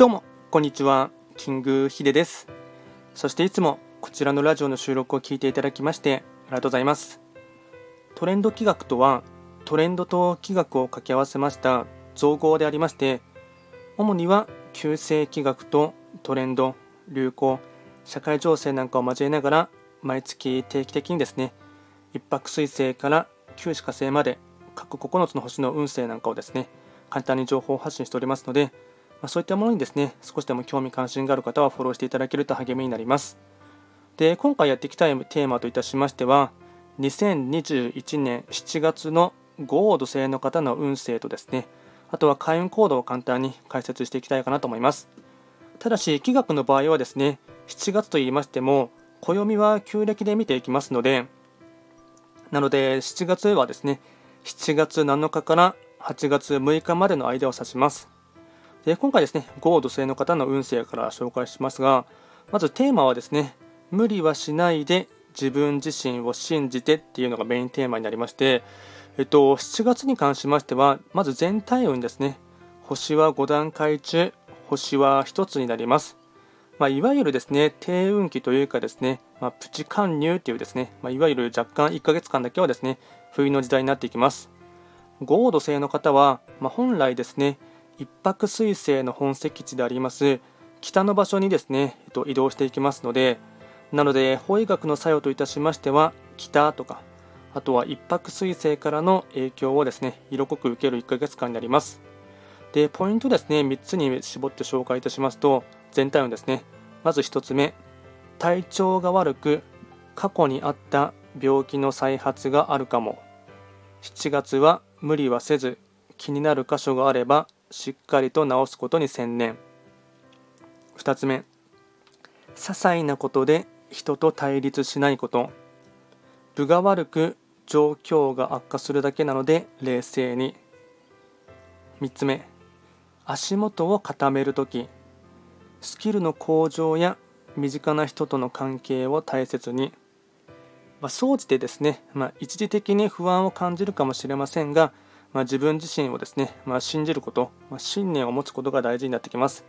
どうもこんにちは。キングヒデです。そしていつもこちらのラジオの収録を聞いていただきましてありがとうございます。トレンド企画とはトレンドと企画を掛け合わせました造語でありまして主には旧世企画とトレンド流行社会情勢なんかを交えながら毎月定期的にですね一泊水星から九死火星まで各9つの星の運勢なんかをですね簡単に情報発信しておりますのでま、そういったものにですね、少しでも興味関心がある方はフォローしていただけると励みになります。で、今回やっていきたいテーマといたしましては、2021年7月の豪土星の方の運勢とですね、あとは開運行動を簡単に解説していきたいかなと思います。ただし、気学の場合はですね、7月と言いましても、暦は旧暦で見ていきますので、なので、7月はですね、7月7日から8月6日までの間を指します。で今回ですね、豪土星の方の運勢から紹介しますが、まずテーマはですね、無理はしないで自分自身を信じてっていうのがメインテーマになりまして、えっと、7月に関しましては、まず全体運ですね。星は5段階中、星は1つになります。まあ、いわゆるですね、低運気というかですね、まあ、プチ貫入っていうですね、まあ、いわゆる若干1ヶ月間だけはですね、冬の時代になっていきます。豪土星の方は、ま、本来ですね、一泊水星の本石地であります北の場所にですね、えっと、移動していきますのでなので法医学の作用といたしましては北とかあとは一泊水星からの影響をですね色濃く受ける1ヶ月間になります。でポイントですね3つに絞って紹介いたしますと全体運ですねまず1つ目体調が悪く過去にあった病気の再発があるかも。7月は無理はせず気になる箇所があればしっかりと直すことに専念。2つ目。些細なことで人と対立しないこと。分が悪く状況が悪化するだけなので冷静に。3つ目。足元を固めるときスキルの向上や身近な人との関係を大切に、まあ、総じてですね、まあ、一時的に不安を感じるかもしれませんがまあ、自分自身をですね、まあ、信じること、まあ、信念を持つことが大事になってきます。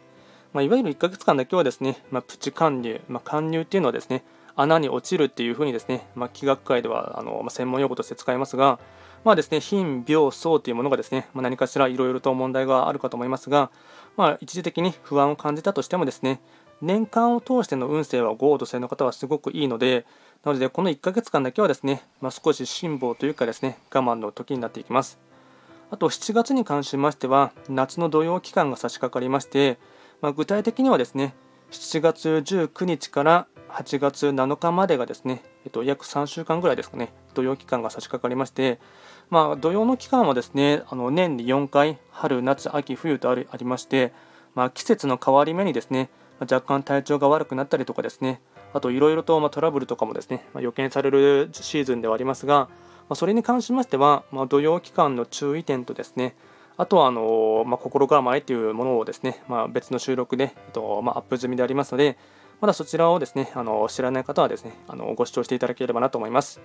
まいわゆる1ヶ月間だけはですね、まプチ貫入、ま貫入っていうのはですね、穴に落ちるっていうふうにですね、ま気学界ではあの、ま専門用語として使いますが、まあですね、貧、病、層というものがですね、ま何かしらいろいろと問題があるかと思いますが、まあ、一時的に不安を感じたとしてもですね、年間を通しての運勢は豪土星の方はすごくいいので、なのでこの1ヶ月間だけはですね、まあ、少し辛抱というかですね、我慢の時になっていきます。あと7月に関しましては夏の土曜期間が差し掛かりまして、まあ、具体的にはですね7月19日から8月7日までがですね、えっと、約3週間ぐらいですかね土曜期間が差し掛かりまして、まあ、土曜の期間はですねあの年に4回春夏秋冬とありまして、まあ、季節の変わり目にですね若干体調が悪くなったりとかですねあといろいろとまトラブルとかもですね、まあ、予見されるシーズンではありますが、まそれに関しましては、ま土曜期間の注意点とですねあとはあの、まあ、心構えというものをですね、まあ、別の収録で、えっとまあ、アップ済みでありますので、まだそちらをですねあの知らない方はですねあのご視聴していただければなと思います。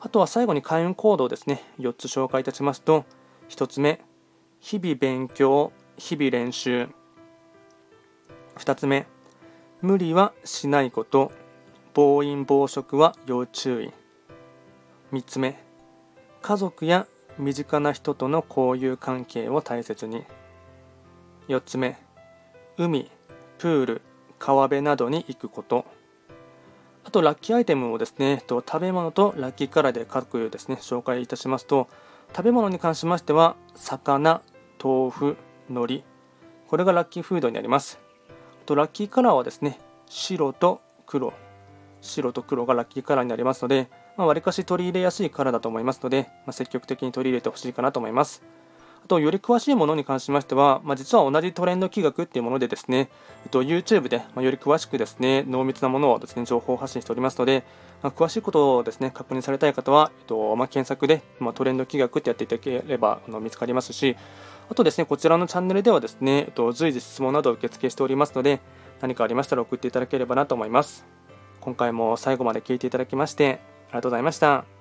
あとは最後に開運行動ですね、4つ紹介いたしますと、1つ目、日々勉強、日々練習。2つ目、無理はしないこと、暴飲暴食は要注意。3つ目、家族や身近な人との交友関係を大切に。4つ目海プール川辺などに行くこと。あとラッキーアイテムをですね食べ物とラッキーカラーで各ですね紹介いたしますと。食べ物に関しましては魚豆腐海苔。これがラッキーフードになります。あとラッキーカラーはですね白と黒。白と黒がラッキーカラーになりますのでまあ、割かし取り入れやすいカラーだと思いますので、まあ、積極的に取り入れてほしいかなと思います。あと、より詳しいものに関しましては、まあ、実は同じトレンド企画っていうものでですね、えっと、YouTube で、まより詳しくですね、濃密なものをですね、情報発信しておりますので、ま詳しいことをですね、確認されたい方は、えっとま検索で、まトレンド企画ってやっていただければあの見つかりますし、あとですね、こちらのチャンネルではですね、えっと、随時質問などを受付しておりますので、何かありましたら送っていただければなと思います。今回も最後まで聞いていただきまして、ありがとうございました。